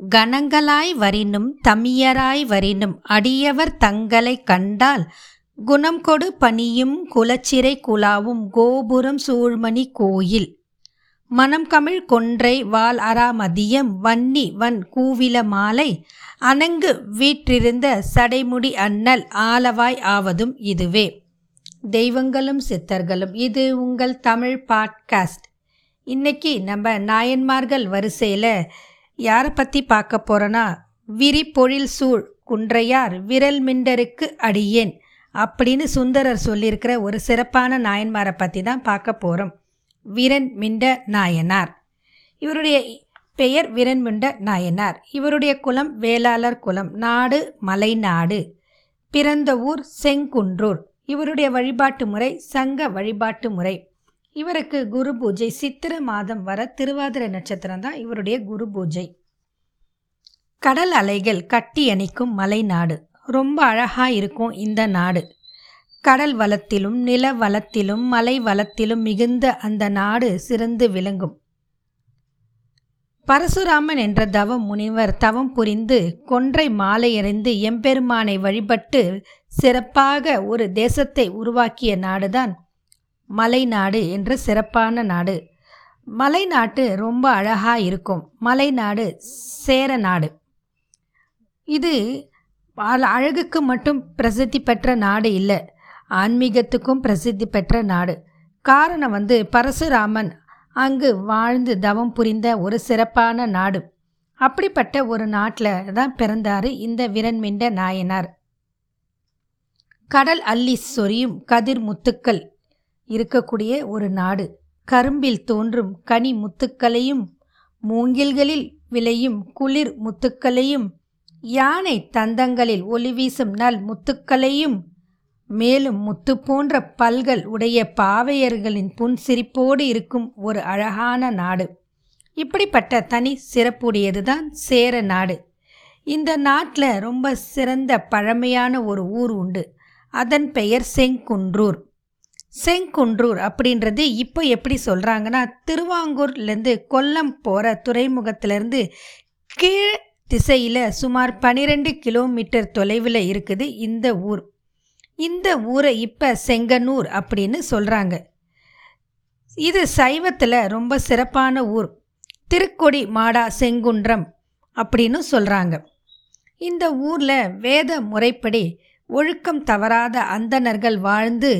கணங்களாய் வரினும் தமியராய் வரினும் அடியவர் தங்களை கண்டால் குணம் கொடு பணியும் குலச்சிறை குலாவும் கோபுரம் சூழ்மணி கோயில். மனம் கமிழ் கொன்றை வால் அராமதியம் வன்னி வன் கூவில மாலை அணங்கு வீற்றிருந்த சடைமுடி அண்ணல் ஆலவாய் ஆவதும் இதுவே. தெய்வங்களும் சித்தர்களும் இது உங்கள் தமிழ் பாட்காஸ்ட். இன்னைக்கு நம்ம நாயன்மார்கள் வரிசையில் யாரை பற்றி பார்க்க போகிறோன்னா விரி பொழில் சூழ் குன்றையார் விரல் மிண்டருக்கு அடியேன் அப்படின்னு சுந்தரர் சொல்லியிருக்கிற ஒரு சிறப்பான நாயன்மாரை பற்றி தான் பார்க்க போகிறோம் வீரன் மிண்ட நாயனார். இவருடைய பெயர் வீரன்மிண்ட நாயனார். இவருடைய குலம் வேளாளர் குலம் நாடு மலைநாடு பிறந்த ஊர் செங்குன்றூர். இவருடைய வழிபாட்டு முறை சங்க வழிபாட்டு முறை. இவருக்கு குரு பூஜை சித்திர மாதம் வர திருவாதிரை நட்சத்திரம் தான் இவருடைய குரு பூஜை. கடல் அலைகள் கட்டி மலை நாடு. ரொம்ப அழகா இருக்கும் இந்த நாடு. கடல் வளத்திலும் நில வளத்திலும் மலை வளத்திலும் மிகுந்த அந்த நாடு சிறந்து விளங்கும். பரசுராமன் என்ற தவ முனிவர் தவம் புரிந்து கொன்றை மாலை எறிந்து எம்பெருமானை வழிபட்டு சிறப்பாக ஒரு தேசத்தை உருவாக்கிய நாடுதான் மலைநாடு என்ற சிறப்பான நாடு. மலைநாட்டு ரொம்ப அழகாக இருக்கும். மலைநாடு சேர நாடு. இது அழகுக்கு மட்டும் பிரசித்தி பெற்ற நாடு இல்லை. ஆன்மீகத்துக்கும் பிரசித்தி பெற்ற நாடு. காரணம் வந்து பரசுராமன் அங்கு வாழ்ந்து தவம் புரிந்த ஒரு சிறப்பான நாடு. அப்படிப்பட்ட ஒரு நாட்டில் தான் பிறந்தார் இந்த விரண்மிண்ட நாயனார். கடல் அள்ளி சொரியும் கதிர் முத்துக்கள். இருக்கக்கூடிய ஒரு நாடு. கரும்பில் தோன்றும் கனி முத்துக்களையும் மூங்கில்களில் விளையும் குளிர் முத்துக்களையும் யானை தந்தங்களில் ஒளி வீசும் நல் முத்துக்களையும் மேலும் முத்து போன்ற பல்கள் உடைய பாவையர்களின் புன்சிரிப்போடு இருக்கும் ஒரு அழகான நாடு. இப்படிப்பட்ட தனி சிறப்புடையதுதான் சேர நாடு. இந்த நாட்டில் ரொம்ப சிறந்த பழமையான ஒரு ஊர் உண்டு. அதன் பெயர் செங்குன்றூர். செங்குன்றூர் அப்படின்றது இப்போ எப்படி சொல்கிறாங்கன்னா திருவாங்கூர்லேருந்து கொல்லம் போகிற துறைமுகத்திலேருந்து கீழ் திசையில் சுமார் பன்னிரெண்டு கிலோமீட்டர் தொலைவில் இருக்குது இந்த ஊர். இந்த ஊரை இப்போ செங்கனூர் அப்படின்னு சொல்கிறாங்க இது சைவத்தில் ரொம்ப சிறப்பான ஊர். திருக்கொடி மாடா செங்குன்றம் அப்படின்னு சொல்கிறாங்க இந்த ஊரில் வேத முறைப்படி ஒழுக்கம் தவறாத அந்தணர்கள் வாழ்ந்து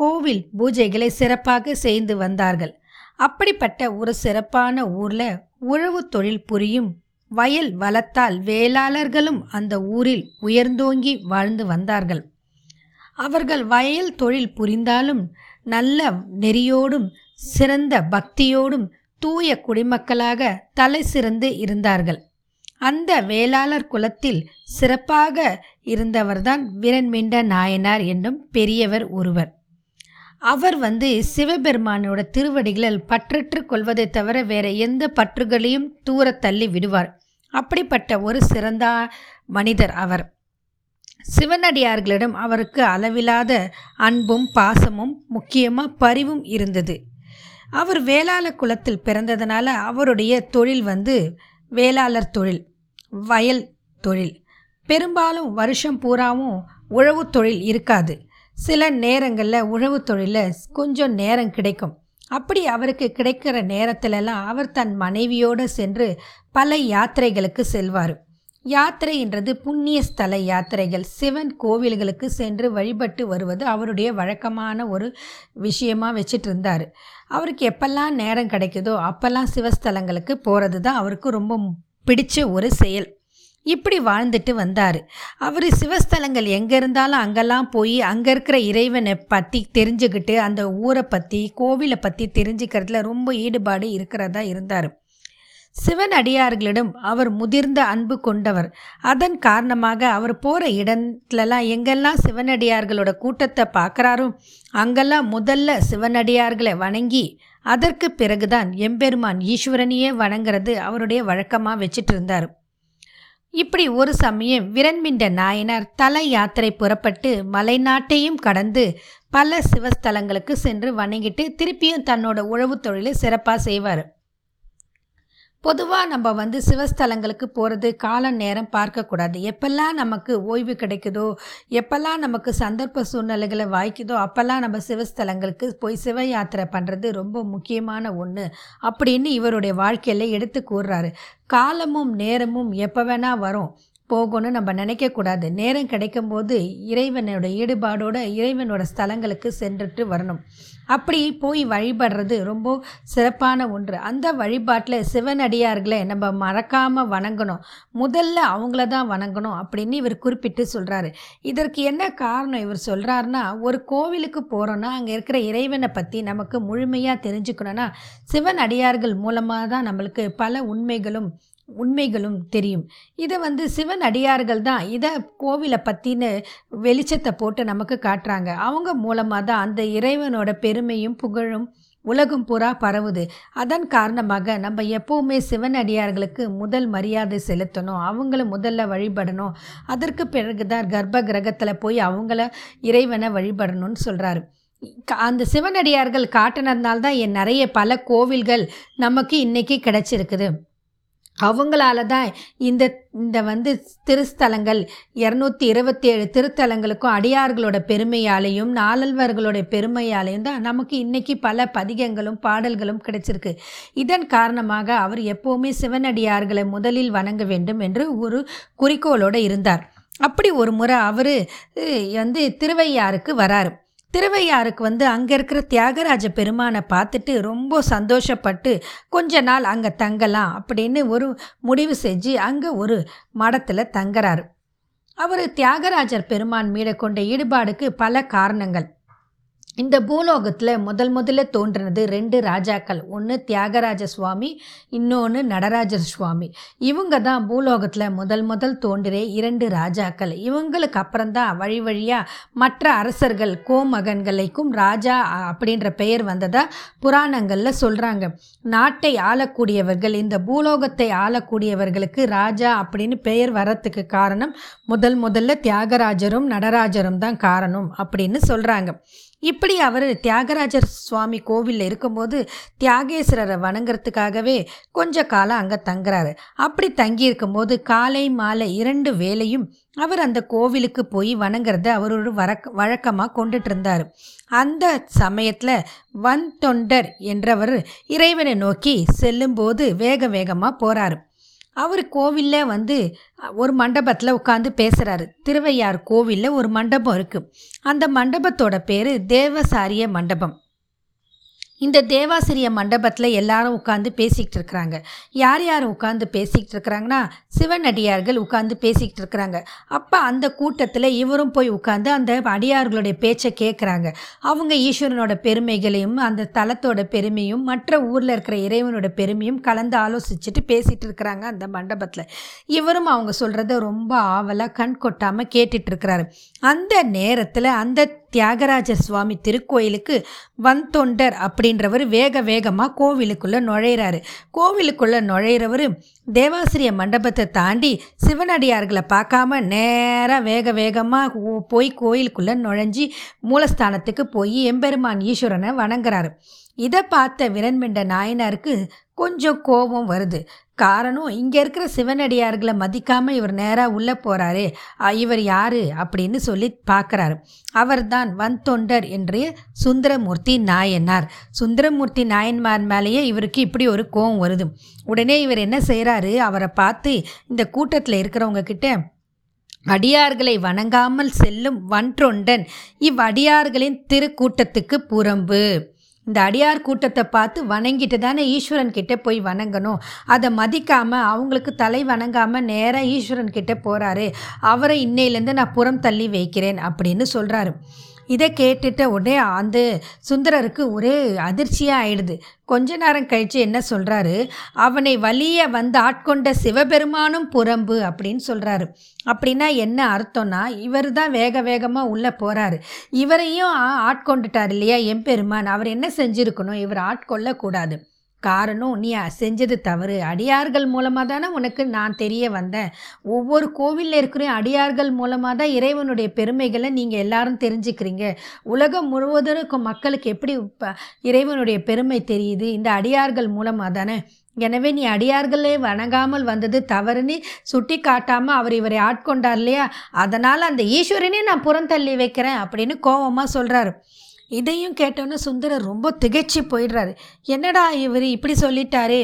கோவில் பூஜைகளை சிறப்பாக செய்து வந்தார்கள். அப்படிப்பட்ட ஒரு சிறப்பான ஊரில் உழவு தொழில் புரியும் வயல் வளத்தால் வேளாளர்களும் அந்த ஊரில் உயர்ந்தோங்கி வாழ்ந்து வந்தார்கள். அவர்கள் வயல் தொழில் புரிந்தாலும் நல்ல நெறியோடும் சிறந்த பக்தியோடும் தூய குடிமக்களாக தலை சிறந்து இருந்தார்கள். அந்த வேளாளர் குலத்தில் சிறப்பாக இருந்தவர்தான் வீரன்மிண்ட நாயனார் என்னும் பெரியவர் ஒருவர். அவர் வந்து சிவபெருமானோட திருவடிகளில் பற்றற்று கொள்வதை தவிர வேற எந்த பற்றுகளையும் தூர தள்ளி விடுவார். அப்படிப்பட்ட ஒரு சிறந்த மனிதர் அவர். சிவனடியார்களிடம் அவருக்கு அளவில்லாத அன்பும் பாசமும் முக்கியமாக பரிவும் இருந்தது. அவர் வேளாள குலத்தில் பிறந்ததுனால அவருடைய தொழில் வந்து வேளாளர் தொழில் வயல் தொழில். பெரும்பாலும் வருஷம் பூராவும் உழவு தொழில் இருக்காது. சில நேரங்களில் உழவு தொழிலில் கொஞ்சம் நேரம் கிடைக்கும். அப்படி அவருக்கு கிடைக்கிற நேரத்திலெல்லாம் அவர் தன் மனைவியோடு சென்று பல யாத்திரைகளுக்கு செல்வார். யாத்திரைன்றது புண்ணிய ஸ்தல யாத்திரைகள். சிவன் கோவில்களுக்கு சென்று வழிபட்டு வருவது அவருடைய வழக்கமான ஒரு விஷயமாக வச்சுட்டு இருந்தார் அவருக்கு எப்பெல்லாம் நேரம் கிடைக்குதோ அப்போல்லாம் சிவஸ்தலங்களுக்கு போகிறது தான் அவருக்கு ரொம்ப பிடிச்ச ஒரு செயல். இப்படி வாழ்ந்துட்டு வந்தார். அவர் சிவஸ்தலங்கள் எங்கே இருந்தாலும் அங்கெல்லாம் போய் அங்கே இருக்கிற இறைவனை பற்றி தெரிஞ்சுக்கிட்டு அந்த ஊரை பற்றி கோவிலை பற்றி தெரிஞ்சுக்கிறதுல ரொம்ப ஈடுபாடு இருக்கிறதா இருந்தார். சிவன் அடியார்களிடம் அவர் முதிர்ந்த அன்பு கொண்டவர். அதன் காரணமாக அவர் போகிற இடத்துலலாம் எங்கெல்லாம் சிவனடியார்களோட கூட்டத்தை பார்க்குறாரோ அங்கெல்லாம் முதல்ல சிவனடியார்களை வணங்கி அதற்கு பிறகுதான் எம்பெருமான் ஈஸ்வரனையே வணங்குறது அவருடைய வழக்கமாக வச்சுட்டு இருந்தார். இப்படி ஒரு சமயம் விரண்மிண்ட நாயனார் தல யாத்திரை புறப்பட்டு மலைநாட்டையும் கடந்து பல சிவஸ்தலங்களுக்கு சென்று வணங்கிட்டு திருப்பியும் தன்னோட உழவு தொழிலை சிறப்பாக செய்வார். பொதுவாக நம்ம வந்து சிவஸ்தலங்களுக்கு போகிறது கால நேரம் பார்க்கக்கூடாது எப்பெல்லாம் நமக்கு ஓய்வு கிடைக்குதோ எப்பெல்லாம் நமக்கு சந்தர்ப்ப சூழ்நிலைகளை வாய்க்குதோ அப்போல்லாம் நம்ம சிவஸ்தலங்களுக்கு போய் சிவ யாத்திரை பண்ணுறது ரொம்ப முக்கியமான ஒன்று அப்படின்னு இவருடைய வாழ்க்கையில் எடுத்து கூறுறாரு. காலமும் நேரமும் எப்போ வேணால் வரும். போகணும்னு நம்ம நினைக்கக்கூடாது. நேரம் கிடைக்கும்போது இறைவனோட ஈடுபாடோட இறைவனோட ஸ்தலங்களுக்கு சென்றுட்டு வரணும். அப்படி போய் வழிபடுறது ரொம்ப சிறப்பான ஒன்று. அந்த வழிபாட்டில் சிவனடியார்களை நம்ம மறக்காமல் வணங்கணும். முதல்ல அவங்கள தான் வணங்கணும் அப்படின்னு இவர் குறிப்பிட்டு சொல்கிறாரு இதற்கு என்ன காரணம் இவர் சொல்கிறாருன்னா ஒரு கோவிலுக்கு போகிறோன்னா அங்கே இருக்கிற இறைவனை பற்றி நமக்கு முழுமையாக தெரிஞ்சுக்கணுன்னா சிவன் அடியார்கள் மூலமாக தான் நம்மளுக்கு பல உண்மைகளும் உண்மைகளும் தெரியும். இதை வந்து சிவன் அடியார்கள் தான் இதை கோவிலை பற்றின வெளிச்சத்தை போட்டு நமக்கு காட்டுறாங்க. அவங்க மூலமாக தான் அந்த இறைவனோட பெருமையும் புகழும் உலகம் பூரா பரவுது. அதன் காரணமாக நம்ம எப்போவுமே சிவன் அடியார்களுக்கு முதல் மரியாதை செலுத்தணும். அவங்கள முதல்ல வழிபடணும். அதற்கு பிறகு தான் கர்ப்ப கிரகத்தில் போய் அவங்கள இறைவனை வழிபடணும்னு சொல்கிறாரு அந்த சிவனடியார்கள் காட்டினதுனால்தான் என் நிறைய பல கோவில்கள் நமக்கு இன்றைக்கி கிடச்சிருக்குது. அவங்களால தான் இந்த இந்த வந்து திருஸ்தலங்கள் இரநூத்தி இருபத்தி ஏழு திருத்தலங்களுக்கும் அடியார்களோட பெருமையாலையும் நாளல்வர்களோட பெருமையாலையும் தான் நமக்கு இன்றைக்கி பல பதிகங்களும் பாடல்களும் கிடைச்சிருக்கு. இதன் காரணமாக அவர் எப்போவுமே சிவனடியார்களை முதலில் வணங்க வேண்டும் என்று ஒரு குறிக்கோளோடு இருந்தார். அப்படி ஒரு முறை அவர் வந்து திருவையாருக்கு வராரு. திருவையாருக்கு வந்து அங்கே இருக்கிற தியாகராஜ பெருமானை பார்த்துட்டு ரொம்ப சந்தோஷப்பட்டு கொஞ்ச நாள் அங்கே தங்கலாம் அப்படின்னு ஒரு முடிவு செஞ்சு அங்கே ஒரு மடத்தில் தங்குறாரு. அவர் தியாகராஜர் பெருமான் மீட கொண்ட ஈடுபாடுக்கு பல காரணங்கள். இந்த பூலோகத்தில் முதல் முதல்ல தோன்றினது ரெண்டு ராஜாக்கள். ஒன்று தியாகராஜ சுவாமி இன்னொன்று நடராஜர் சுவாமி இவங்க தான் பூலோகத்தில் முதல் முதல் தோன்றிய இரண்டு ராஜாக்கள். இவங்களுக்கு அப்புறம்தான் வழி வழியாக மற்ற அரசர்கள் கோமகன்களுக்கும் ராஜா அப்படின்ற பெயர் வந்ததாக புராணங்களில் சொல்கிறாங்க நாட்டை ஆளக்கூடியவர்கள் இந்த பூலோகத்தை ஆளக்கூடியவர்களுக்கு ராஜா அப்படின்னு பெயர் வரத்துக்கு காரணம் முதல் முதல்ல தியாகராஜரும் நடராஜரும் தான் காரணம் அப்படின்னு சொல்கிறாங்க இப்படி அவர் தியாகராஜர் சுவாமி கோவிலில் இருக்கும்போது தியாகேஸ்வரரை வணங்குறதுக்காகவே கொஞ்ச காலம் அங்கே தங்குறாரு. அப்படி தங்கியிருக்கும்போது காலை மாலை இரண்டு வேலையும் அவர் அந்த கோவிலுக்கு போய் வணங்குறத அவர் ஒரு வழக்க வழக்கமாக கொண்டுட்டு இருந்தார் அந்த சமயத்தில் வன் தொண்டர் என்றவர் இறைவனை நோக்கி செல்லும்போது வேக வேகமாக போகிறாரு அவர் கோவிலில் வந்து ஒரு மண்டபத்தில் உட்காந்து பேசுகிறாரு திருவையார் கோவிலில் ஒரு மண்டபம் இருக்குது அந்த மண்டபத்தோட பேர் தேவசாரிய மண்டபம். இந்த தேவாசிரிய மண்டபத்தில் எல்லாரும் உட்காந்து பேசிக்கிட்டு இருக்கிறாங்க. யார் யார் உட்காந்து பேசிக்கிட்டு இருக்கிறாங்கன்னா சிவன் அடியார்கள் உட்காந்து பேசிக்கிட்டு இருக்கிறாங்க. அப்போ அந்த கூட்டத்தில் இவரும் போய் உட்காந்து அந்த அடியார்களுடைய பேச்சை கேட்குறாங்க அவங்க ஈஸ்வரனோட பெருமைகளையும் அந்த தலத்தோட பெருமையும் மற்ற ஊரில் இருக்கிற இறைவனோட பெருமையும் கலந்து ஆலோசிச்சுட்டு பேசிகிட்டு இருக்கிறாங்க அந்த மண்டபத்தில். இவரும் அவங்க சொல்கிறத ரொம்ப ஆவலாக கண் கொட்டாமல் கேட்டுட்ருக்கிறாரு அந்த நேரத்தில் அந்த தியாகராஜர் சுவாமி திருக்கோயிலுக்கு வந்தொண்டர் அப்படின்றவர் வேக வேகமாக கோவிலுக்குள்ளே நுழையிறாரு. கோவிலுக்குள்ளே நுழையிறவர் தேவாசிரிய மண்டபத்தை தாண்டி சிவனடியார்களை பார்க்காம நேராக வேக வேகமாக போய் கோயிலுக்குள்ளே நுழைஞ்சி மூலஸ்தானத்துக்கு போய் எம்பெருமான் ஈஸ்வரனை வணங்குறாரு. இதை பார்த்த விரண்மெண்ட நாயனாருக்கு கொஞ்சம் கோபம் வருது. காரணம் இங்கே இருக்கிற சிவனடியார்களை மதிக்காமல் இவர் நேராக உள்ளே போகிறாரு இவர் யார் அப்படின்னு சொல்லி பார்க்குறாரு. அவர்தான் வந்தொண்டர் என்று சுந்தரமூர்த்தி நாயனார். சுந்தரமூர்த்தி நாயன்மார் மேலேயே இவருக்கு இப்படி ஒரு கோபம் வருது. உடனே இவர் என்ன செய்கிறாரு அவரை பார்த்து இந்த கூட்டத்தில் இருக்கிறவங்க கிட்ட அடியார்களை வணங்காமல் செல்லும் வன்றொண்டன் இவ்வடியார்களின் திருக்கூட்டத்துக்கு புறம்பு. இந்த அடியார் கூட்டத்தை பார்த்து வணங்கிட்டு தானே ஈஸ்வரன் கிட்டே போய் வணங்கணும். அதை மதிக்காமல் அவங்களுக்கு தலை வணங்காமல் நேராக ஈஸ்வரன் கிட்டே போகிறாரு அவரை இன்னையிலேருந்து நான் புறம் தள்ளி வைக்கிறேன் அப்படின்னு சொல்கிறாரு இதை கேட்டுட்ட உடனே அந்த சுந்தரருக்கு ஒரே அதிர்ச்சியாக ஆயிடுது கொஞ்ச நேரம் கழித்து என்ன சொல்கிறாரு அவனை வலிய வந்து ஆட்கொண்ட சிவபெருமானும் புறம்பு அப்படின்னு சொல்கிறாரு அப்படின்னா என்ன அர்த்தம்னா இவர் தான் வேக வேகமாக உள்ளே போகிறாரு இவரையும் ஆட்கொண்டுட்டார் இல்லையா எம்பெருமான்? அவர் என்ன செஞ்சுருக்கணும்? இவர் ஆட்கொள்ளக்கூடாது. காரணம் நீ செஞ்சது தவறு. அடியார்கள் மூலமாக தானே உனக்கு நான் தெரிய வந்தேன். ஒவ்வொரு கோவிலில் இருக்கிற அடியார்கள் மூலமாக தான் இறைவனுடைய பெருமைகளை நீங்கள் எல்லாரும் தெரிஞ்சுக்கிறீங்க. உலகம் முழுவதும் மக்களுக்கு எப்படி இறைவனுடைய பெருமை தெரியுது? இந்த அடியார்கள் மூலமாக தானே. எனவே நீ அடியார்களே வணங்காமல் வந்தது தவறுன்னு சுட்டி காட்டாமல் அவர் இவரை ஆட்கொண்டார் இல்லையா? அதனால் அந்த ஈஸ்வரனே நான் புறந்தள்ளி வைக்கிறேன் அப்படின்னு கோபமாக சொல்கிறாரு இதையும் கேட்டோன்னே சுந்தரர் ரொம்ப திகைச்சு போயிடுறாரு. என்னடா இவர் இப்படி சொல்லிட்டாரே?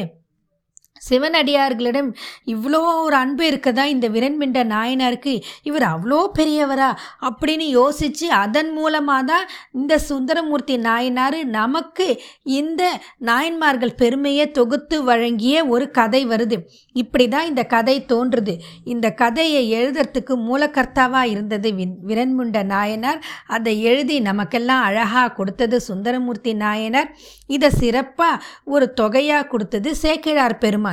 சிவனடியார்களிடம் இவ்வளோ ஒரு அன்பு இருக்கதா இந்த விரண்மிண்ட நாயனாருக்கு? இவர் அவ்வளோ பெரியவரா? அப்படின்னு யோசித்து அதன் மூலமாக தான் இந்த சுந்தரமூர்த்தி நாயனார் நமக்கு இந்த நாயன்மார்கள் பெருமையை தொகுத்து வழங்கிய ஒரு கதை வருது. இப்படி தான் இந்த கதை தோன்றுது. இந்த கதையை எழுதுறதுக்கு மூலக்கர்த்தாவாக இருந்தது வின் விரண்முண்ட நாயனார். அதை எழுதி நமக்கெல்லாம் அழகாக கொடுத்தது சுந்தரமூர்த்தி நாயனார். இதை சிறப்பாக ஒரு தொகையாக கொடுத்தது சேக்கிழார் பெருமாள்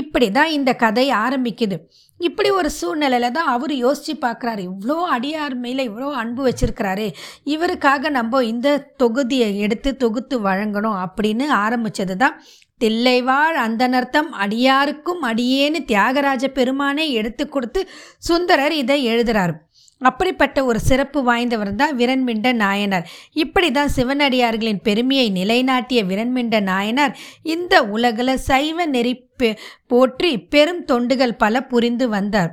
இப்படி தான் இந்த கதை ஆரம்பிக்குது. இப்படி ஒரு சூழ்நிலையில் தான் அவர் யோசித்து பார்க்குறாரு. இவ்வளோ அடியார் மேலே இவ்வளோ அன்பு வச்சிருக்கிறாரு. இவருக்காக நம்ம இந்த தொகுதியை எடுத்து தொகுத்து வழங்கணும் அப்படின்னு ஆரம்பித்தது தான் தில்லைவாழ் அந்தனர்த்தம் அடியாருக்கும் அடியேன்னு தியாகராஜ பெருமானே எடுத்து கொடுத்து சுந்தரர் இதை எழுதுறாரு. அப்படிப்பட்ட ஒரு சிறப்பு வாய்ந்தவர் தான் விரண்மிண்ட நாயனார். இப்படி தான் சிவனடியார்களின் பெருமையை நிலைநாட்டிய விரண்மிண்ட நாயனார் இந்த உலகில் சைவ நெறி போற்றி பெரும் தொண்டுகள் பல புரிந்து வந்தார்.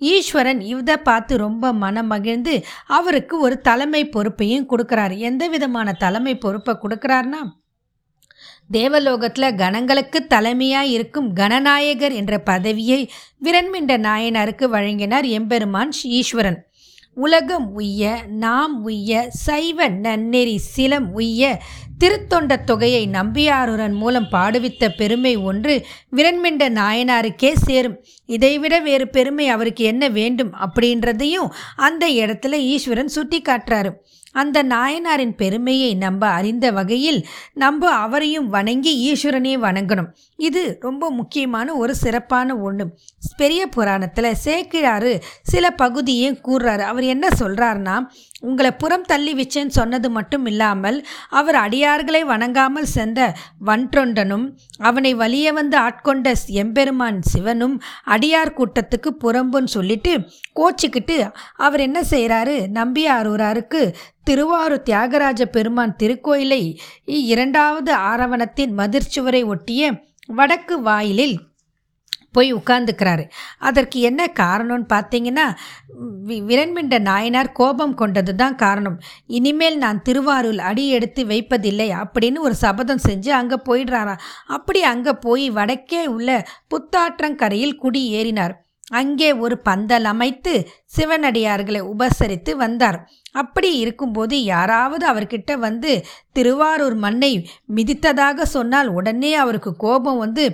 ஈஸ்வரன் இதை பார்த்து ரொம்ப மனம் மகிழ்ந்து அவருக்கு ஒரு தலைமை பொறுப்பையும் கொடுக்குறாரு. எந்த விதமான தலைமை பொறுப்பை கொடுக்குறாருனா தேவலோகத்தில் கணங்களுக்கு தலைமையாக இருக்கும் கணநாயகர் என்ற பதவியை விரண்மிண்ட நாயனாருக்கு வழங்கினார் எம்பெருமான் ஈஸ்வரன். உலகம் உய்ய நாம் உய்ய சைவ நன்னெறி சிலம் உய்ய திருத்தொண்ட தொகையை நம்பியாருடன் மூலம் பாடுவித்த பெருமை ஒன்று விரண்மிண்ட நாயனாருக்கே சேரும். இதைவிட வேறு பெருமை அவருக்கு என்ன வேண்டும் அப்படின்றதையும் அந்த இடத்துல ஈஸ்வரன் சுட்டி காட்டுறாரு அந்த நாயனாரின் பெருமையை நம்ப அறிந்த வகையில் நம்ம அவரையும் வணங்கி ஈஸ்வரனே வணங்கணும். இது ரொம்ப முக்கியமான ஒரு சிறப்பான ஒன்று பெரிய புராணத்தில் சேக்கிழாறு சில பகுதியும் கூறுறாரு. அவர் என்ன சொல்கிறாருன்னா உங்களை புறம் தள்ளி வச்சேன்னு சொன்னது மட்டும் இல்லாமல் அவர் அடியார்களை வணங்காமல் சென்ற வன்றொண்டனும் அவனை வலிய வந்து ஆட்கொண்ட எம்பெருமான் சிவனும் அடியார் கூட்டத்துக்கு புறம்புன்னு சொல்லிட்டு கோச்சிக்கிட்டு அவர் என்ன செய்கிறாரு நம்பியாரூராருக்கு திருவாரூர் தியாகராஜ பெருமான் திருக்கோயிலை இரண்டாவது ஆரவணத்தின் மதிர்ச்சுவரை ஒட்டிய வடக்கு வாயிலில் போய் உட்கார்ந்துக்கிறாரு. அதற்கு என்ன காரணம்னு பார்த்தீங்கன்னா விரண்மிண்ட நாயனார் கோபம் கொண்டது தான் காரணம். இனிமேல் நான் திருவாரூர் அடி எடுத்து வைப்பதில்லை அப்படின்னு ஒரு சபதம் செஞ்சு அங்கே போயிடுறாராம் அப்படி அங்கே போய் வடக்கே உள்ள புத்தாற்றங்கரையில் குடியேறினார் அங்கே ஒரு பந்தல் அமைத்து சிவனடியார்களை உபசரித்து வந்தார். அப்படி இருக்கும்போது யாராவது அவர்கிட்ட வந்து திருவாரூர் மண்ணை மிதித்ததாக சொன்னால் உடனே அவருக்கு கோபம் வந்து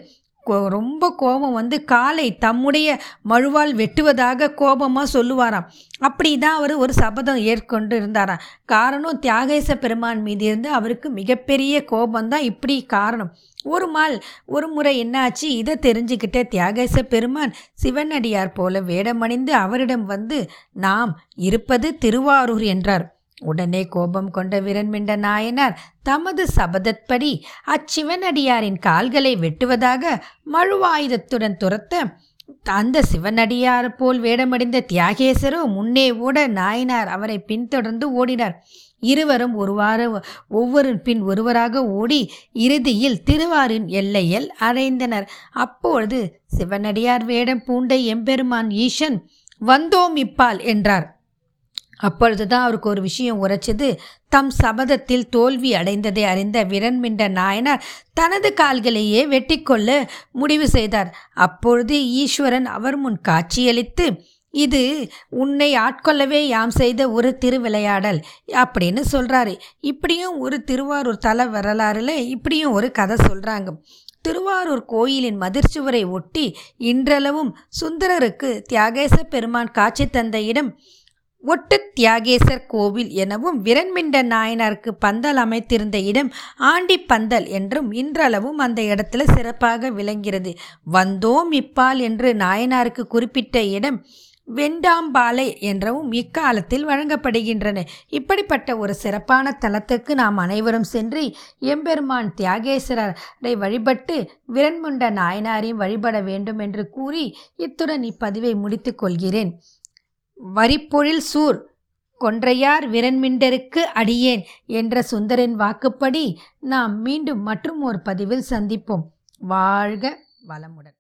ரொம்ப கோபம் வந்து காலை தம்முடைய மழுவால் வெட்டுவதாக கோபமாக சொல்லுவாராம். அப்படி தான் அவர் ஒரு சபதம் ஏற்கொண்டு இருந்தாராம் காரணம் தியாகேச பெருமான் மீது இருந்து அவருக்கு மிகப்பெரிய கோபம்தான் இப்படி காரணம். ஒரு நாள் ஒரு முறை என்னாச்சு? இதை தெரிஞ்சுக்கிட்ட தியாகேச பெருமான் சிவனடியார் போல வேடமணிந்து அவரிடம் வந்து நாம் இருப்பது திருவாரூர் என்றார். உடனே கோபம் கொண்ட விரண்மிண்ட நாயனார் தமது சபதப்படி அச்சிவனடியாரின் கால்களை வெட்டுவதாக மழுவாயுதத்துடன் துரத்த அந்த சிவனடியார் போல் வேடமடைந்த தியாகேசரோ முன்னே ஓட நாயனார் அவரை பின்தொடர்ந்து ஓடினார். இருவரும் ஒருவாறு ஒவ்வொரு பின் ஒருவராக ஓடி இறுதியில் திருவாரின் எல்லையில் அடைந்தனர். அப்பொழுது சிவனடியார் வேடம் பூண்ட எம்பெருமான் ஈசன் வந்தோம் இப்பால் என்றார். அப்பொழுதுதான் அவருக்கு ஒரு விஷயம் உரைச்சது. தம் சபதத்தில் தோல்வி அடைந்ததை அறிந்த விரண்மிண்ட நாயனார் தனது கால்களையே வெட்டிக்கொள்ள முடிவு செய்தார். அப்பொழுது ஈஸ்வரன் அவர் முன் காட்சியளித்து இது உன்னை ஆட்கொள்ளவே யாம் செய்த ஒரு திருவிளையாடல் அப்படின்னு சொல்கிறாரு இப்படியும் ஒரு திருவாரூர் தல வரலாறுல இப்படியும் ஒரு கதை சொல்கிறாங்க திருவாரூர் கோயிலின் மதிர்ச்சுவரை ஒட்டி இன்றளவும் சுந்தரருக்கு தியாகேச பெருமான் காட்சி தந்த இடம் ஒட்டு தியாகேசர் கோவில் எனவும் விரண்மிண்ட நாயனாருக்கு பந்தல் அமைத்திருந்த இடம் ஆண்டி பந்தல் என்றும் இன்றளவும் அந்த இடத்துல சிறப்பாக விளங்கிறது. வந்தோம் இப்பால் என்று நாயனாருக்கு குறிப்பிட்ட இடம் வெண்டாம்பாலை என்றவும் இக்காலத்தில் வழங்கப்படுகின்றன. இப்படிப்பட்ட ஒரு சிறப்பான தலத்துக்கு நாம் அனைவரும் சென்று எம்பெருமான் தியாகேஸ்வரரை வழிபட்டு விரண்முண்ட நாயனாரையும் வழிபட வேண்டும் என்று கூறி இத்துடன் இப்பதிவை முடித்துக் கொள்கிறேன். வரிப்பொழில் சூர் கொன்றையார் விரண்மிண்டருக்கு அடியேன் என்ற சுந்தரின் வாக்குப்படி நாம் மீண்டும் மற்றும் ஒரு பதிவில் சந்திப்போம். வாழ்க வளமுடன்.